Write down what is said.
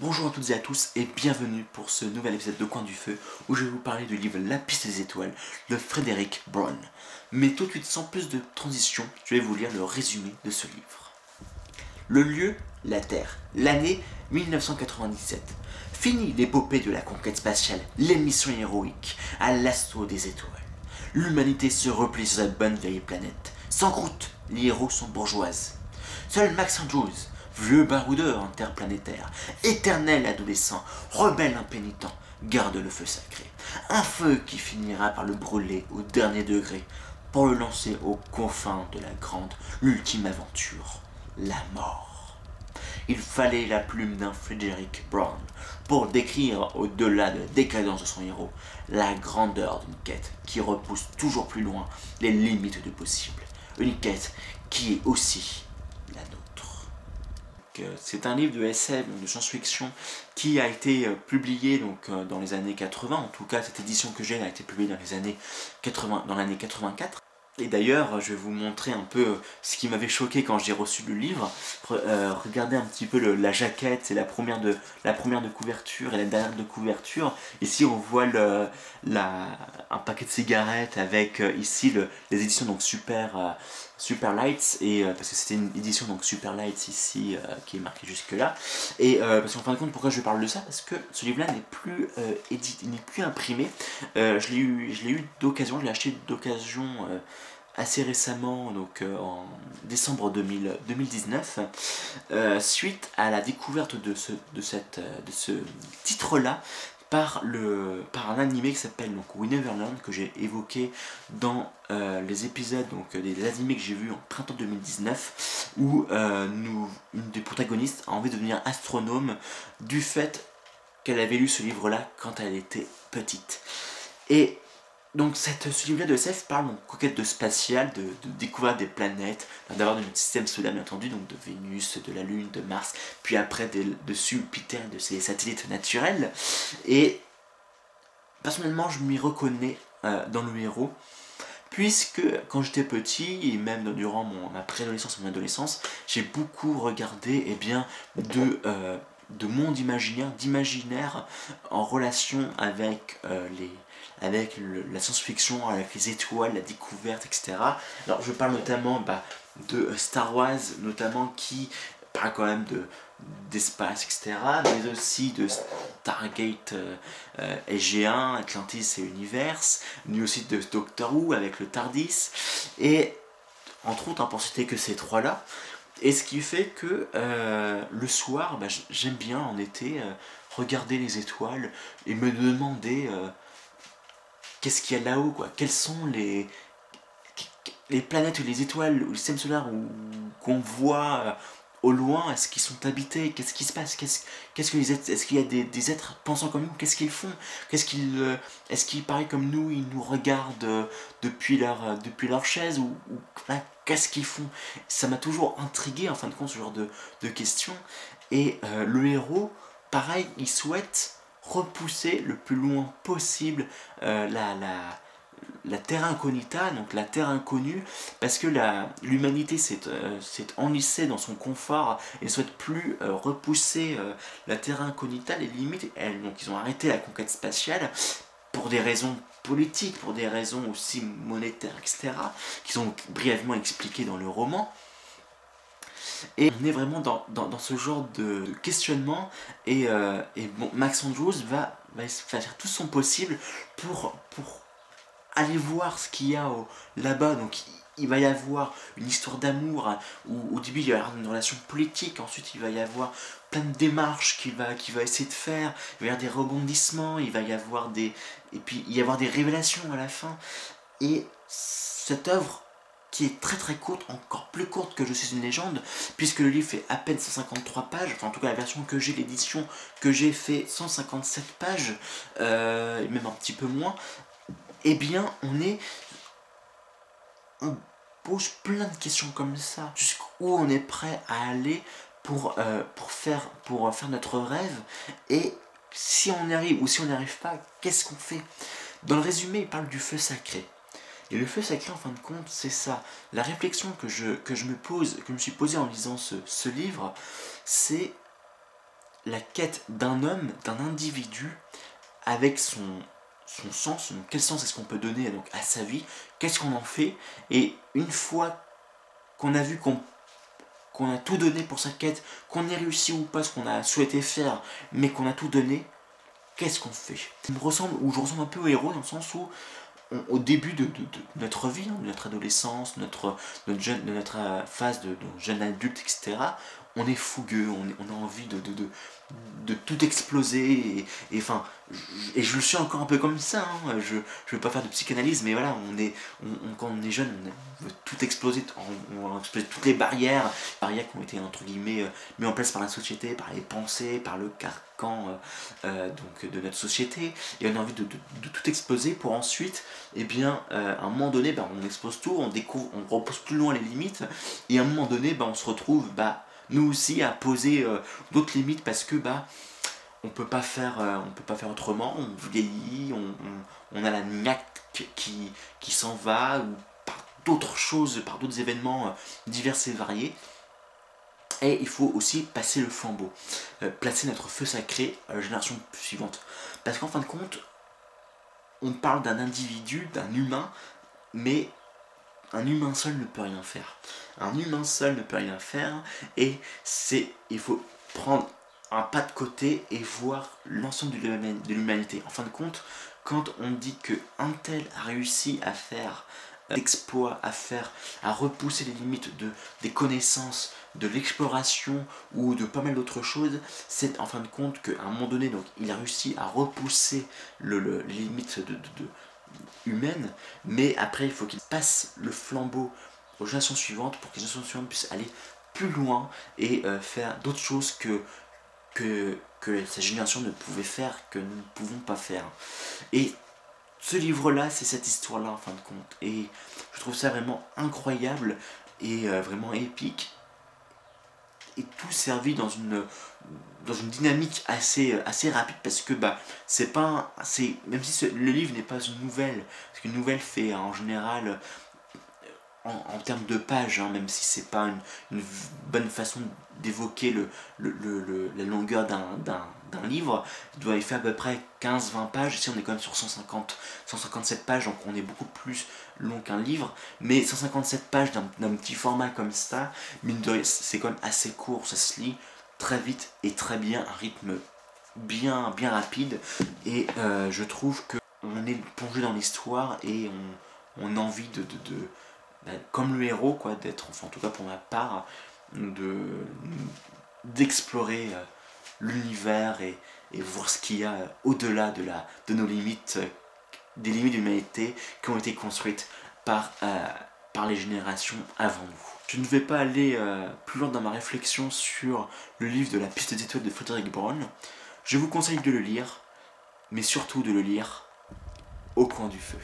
Bonjour à toutes et à tous et bienvenue pour ce nouvel épisode de Coin du Feu où je vais vous parler du livre La piste des étoiles de Frédéric Brown. Mais tout de suite, sans plus de transition, je vais vous lire le résumé de ce livre. Le lieu, la Terre. L'année 1997. Fini l'épopée de la conquête spatiale, l'émission héroïque à l'assaut des étoiles. L'humanité se replie sur cette bonne vieille planète. Sans croûte, les héros sont bourgeoises. Seul Max Andrews, vieux baroudeur interplanétaire, éternel adolescent, rebelle impénitent, garde le feu sacré. Un feu qui finira par le brûler au dernier degré, pour le lancer aux confins de la grande, l'ultime aventure, la mort. Il fallait la plume d'un Frederick Brown pour décrire, au-delà de la décadence de son héros, la grandeur d'une quête qui repousse toujours plus loin les limites du possible. Une quête qui est aussi la nôtre. C'est un livre de SF, de science-fiction, qui a été euh, publié donc, euh, dans les années 80. En tout cas, cette édition que j'ai a été publiée dans les années 80, dans l'année 84. Et d'ailleurs, je vais vous montrer un peu ce qui m'avait choqué quand j'ai reçu le livre. Re- euh, regardez un petit peu la jaquette, c'est la première de la première de couverture et la dernière de couverture. Ici, on voit un paquet de cigarettes avec euh, ici le- les éditions donc super euh, super lights et parce que c'était une édition donc super lights ici qui est marquée jusque là. Et parce qu'en fin de compte, pourquoi je parle de ça? Parce que ce livre-là n'est plus édité, n'est plus imprimé. Je l'ai eu, eu d'occasion, je l'ai acheté d'occasion assez récemment, donc euh, en décembre 2000 2019, euh, suite à la découverte de ce, de cette, euh, de ce titre-là par, par un animé qui s'appelle donc We que j'ai évoqué dans les épisodes donc des animés que j'ai vus en printemps 2019, où une des protagonistes a envie de devenir astronome du fait qu'elle avait lu ce livre-là quand elle était petite. Et donc cette, ce de SF parle donc conquête de spatial, de, de des planètes, d'avoir notre système solaire bien entendu, donc de Vénus, de la Lune, de Mars, puis après de, de Jupiter, de ses satellites naturels. Et personnellement, je m'y reconnais euh, dans le héros, puisque quand j'étais petit, et même durant mon, ma préadolescence et mon adolescence, j'ai beaucoup regardé eh bien, de, euh, de monde imaginaire, d'imaginaire en relation avec euh, les avec la science-fiction, avec les étoiles, la découverte, etc. Alors je parle notamment bah, de euh, Star Wars, notamment qui parle quand même de d'espace, etc. Mais aussi de Stargate euh, euh, SG1, Atlantis et Universe, mais aussi de Doctor Who avec le TARDIS, et entre autres, hein, pour citer que ces trois-là. Et ce qui fait que euh, le soir, bah, j'aime bien en été regarder les étoiles et me demander qu'est-ce qu'il y a là-haut, quoi? Quelles sont les, les planètes ou les étoiles ou le système solaire qu'on voit euh, au loin, est-ce qu'ils sont habités? Qu'est-ce qui se passe? Qu'est-ce qu'est-ce que Est-ce qu'il y a des, êtres pensant comme nous? Qu'est-ce qu'ils font? Qu'est-ce qu'ils euh, Est-ce qu'ils pareil comme nous Ils nous regardent euh, depuis leur depuis leur chaise ou, qu'est-ce qu'ils font? Ça m'a toujours intrigué en fin de compte ce genre de, de questions. Et le héros, pareil, il souhaite repousser le plus loin possible euh, la, la, la terre incognita, donc la terre inconnue, parce que l'humanité s'est euh, enlissée dans son confort et ne souhaite plus euh, repousser euh, la terre incognita, les limites. Elles, donc ils ont arrêté la conquête spatiale pour des raisons politiques, pour des raisons aussi monétaires, etc., qui sont brièvement expliquées dans le roman. Et on est vraiment dans, dans, ce genre de, questionnement et, euh, et bon, Max Andrews va, va, faire tout son possible pour, pour aller voir ce qu'il y a là-bas. Donc il, va y avoir une histoire d'amour hein, où au début il va y avoir une relation politique, ensuite il va y avoir plein de démarches qu'il va, qu'il va essayer de faire, il va y avoir des rebondissements, il va y avoir des... et puis il va y avoir des révélations à la fin. Et cette œuvre qui est très très courte, encore plus courte que Je suis une légende, puisque le livre fait à peine 153 pages, enfin en tout cas la version que j'ai, l'édition que j'ai fait 157 pages, euh, même un petit peu moins, eh bien on est... On pose plein de questions comme ça, jusqu'où on est prêt à aller pour, euh, faire, pour faire notre rêve, et si on y arrive ou si on n'y arrive pas, qu'est-ce qu'on fait? Dans le résumé, il parle du feu sacré. Et le feu sacré, en fin de compte, c'est ça. La réflexion que je, me pose, que je me suis posée en lisant ce, livre, c'est la quête d'un homme, d'un individu, avec son, son sens, quel sens est-ce qu'on peut donner à sa vie, qu'est-ce qu'on en fait, et une fois qu'on a vu qu'on qu'on a tout donné pour sa quête, qu'on ait réussi ou pas ce qu'on a souhaité faire, mais qu'on a tout donné, qu'est-ce qu'on fait? Je me ressemble, ou je ressemble un peu au héros dans le sens où au début de, notre vie, hein, de notre adolescence, notre, notre, jeune, de notre euh, phase de, jeune adulte, etc., on est fougueux, on, on a envie de, tout exploser et enfin et je le suis encore un peu comme ça hein. je ne veux pas faire de psychanalyse mais voilà on est quand on est jeune on veut tout exploser on, on exploser toutes les barrières barrières qui ont été entre guillemets euh, mises en place par la société par les pensées par le carcan euh, euh, donc de notre société et on a envie de, tout exploser pour ensuite eh bien à un moment donné bah, on explose tout on découvre on repousse plus loin les limites et à un moment donné bah, on se retrouve bah nous aussi à poser euh, d'autres limites parce que bah on peut pas faire euh, on peut pas faire autrement on vieillit on, a la niaque qui, qui s'en va ou par d'autres choses par d'autres événements euh, divers et variés. Et il faut aussi passer le flambeau placer notre feu sacré à la génération suivante. Parce qu'en fin de compte on parle d'un individu d'un humain mais un humain seul ne peut rien faire. Un humain seul ne peut rien faire et c'est il faut prendre un pas de côté et voir l'ensemble de l'humanité. En fin de compte, quand on dit que un tel a réussi à faire l'exploit, à faire, à repousser les limites de, des connaissances, de l'exploration ou de pas mal d'autres choses, c'est en fin de compte qu'à un moment donné, donc, il a réussi à repousser le, les limites de, humaine, mais après il faut qu'il passe le flambeau aux générations suivantes pour que les générations suivantes puissent aller plus loin et euh, faire d'autres choses que, que, que sa génération ne pouvait faire, que nous ne pouvons pas faire. Et ce livre-là, c'est cette histoire-là en fin de compte. Et je trouve ça vraiment incroyable et euh, vraiment épique et tout servi dans une dans une dynamique assez assez rapide parce que bah c'est pas c'est même si le livre n'est pas une nouvelle parce qu'une nouvelle fait en général en, termes de pages, hein, même si c'est pas une, bonne façon d'évoquer le, le, la longueur d'un livre, il doit y faire à peu près 15-20 pages, ici on est quand même sur 150, 157 pages, donc on est beaucoup plus long qu'un livre, mais 157 pages d'un petit format comme ça, c'est quand même assez court, ça se lit très vite et très bien, un rythme bien, bien rapide, et euh, je trouve que on est plongé dans l'histoire et on, a envie de bah, comme le héros, quoi, d'être, enfin en tout cas pour ma part, de d'explorer euh, l'univers et, voir ce qu'il y a au-delà de, la, de nos limites, euh, des limites de l'humanité qui ont été construites par, euh, par les générations avant nous. Je ne vais pas aller plus loin dans ma réflexion sur le livre de la piste des étoiles de Frédéric Brown. Je vous conseille de le lire, mais surtout de le lire au coin du feu.